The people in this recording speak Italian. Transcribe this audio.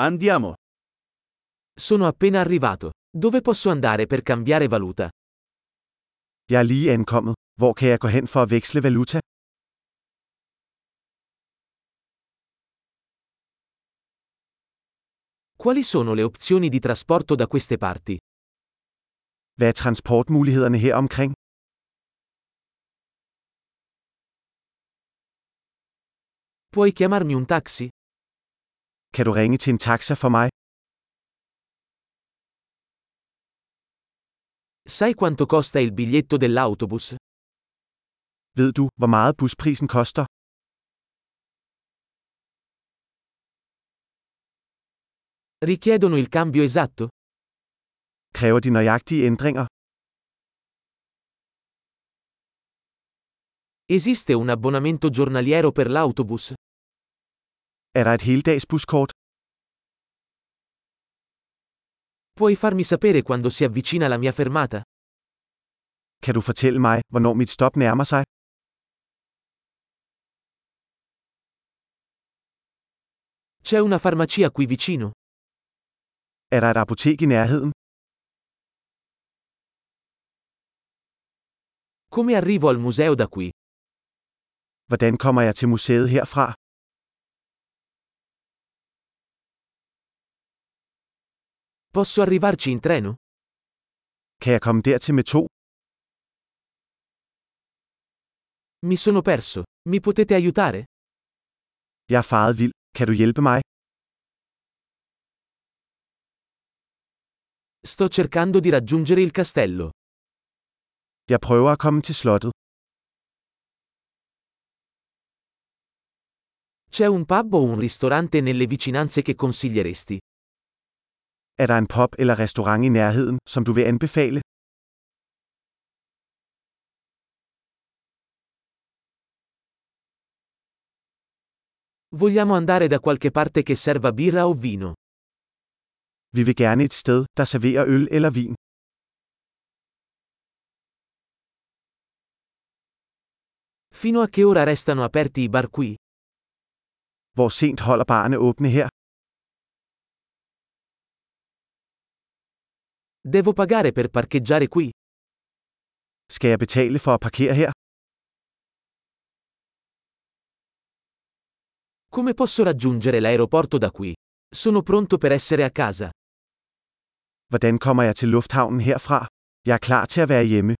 Andiamo. Sono appena arrivato. Dove posso andare per cambiare valuta? Jeg er lige ankommet. Hvor kan jeg gå hen for at veksle valuta? Quali sono le opzioni di trasporto da queste parti? Hvad er transportmulighederne her omkring? Puoi chiamarmi un taxi? Kan du ringe til en taxa for mig? Sai quanto costa il biglietto dell'autobus? Ved du, hvor meget busprisen koster? Richiedono il cambio esatto? Kræver de nøjagtige ændringer? Esiste un abbonamento giornaliero per l'autobus? Er der et heldagsbuskort? Puoi farmi sapere quando si avvicina la mia fermata? Kan du fortælle mig, hvornår mit stop nærmer sig? C'è una farmacia qui vicino? Er der et apotek i nærheden? Come arrivo al museo da qui? Hvordan kommer jeg til museet herfra? Posso arrivarci in treno? Kan jeg komme dertil med to? Mi sono perso. Mi potete aiutare? Jeg er faret vild. Kan du hjælpe mig? Sto cercando di raggiungere il castello. Jeg prøver at komme til slottet. C'è un pub o un ristorante nelle vicinanze che consiglieresti? Er der en pub eller restaurant i nærheden, som du vil anbefale? Vogliamo andare da qualche parte che serva birra o vino. Vi vil gerne et sted, der serverer øl eller vin. Fino a che ora restano aperti i bar qui? Hvor sent holder barne åbne her? Devo pagare per parcheggiare qui? Skal jeg betale for at parkere her? Come posso raggiungere l'aeroporto da qui? Sono pronto per essere a casa. Hvordan kommer jeg til lufthavnen herfra? Jeg er klar til at være hjemme.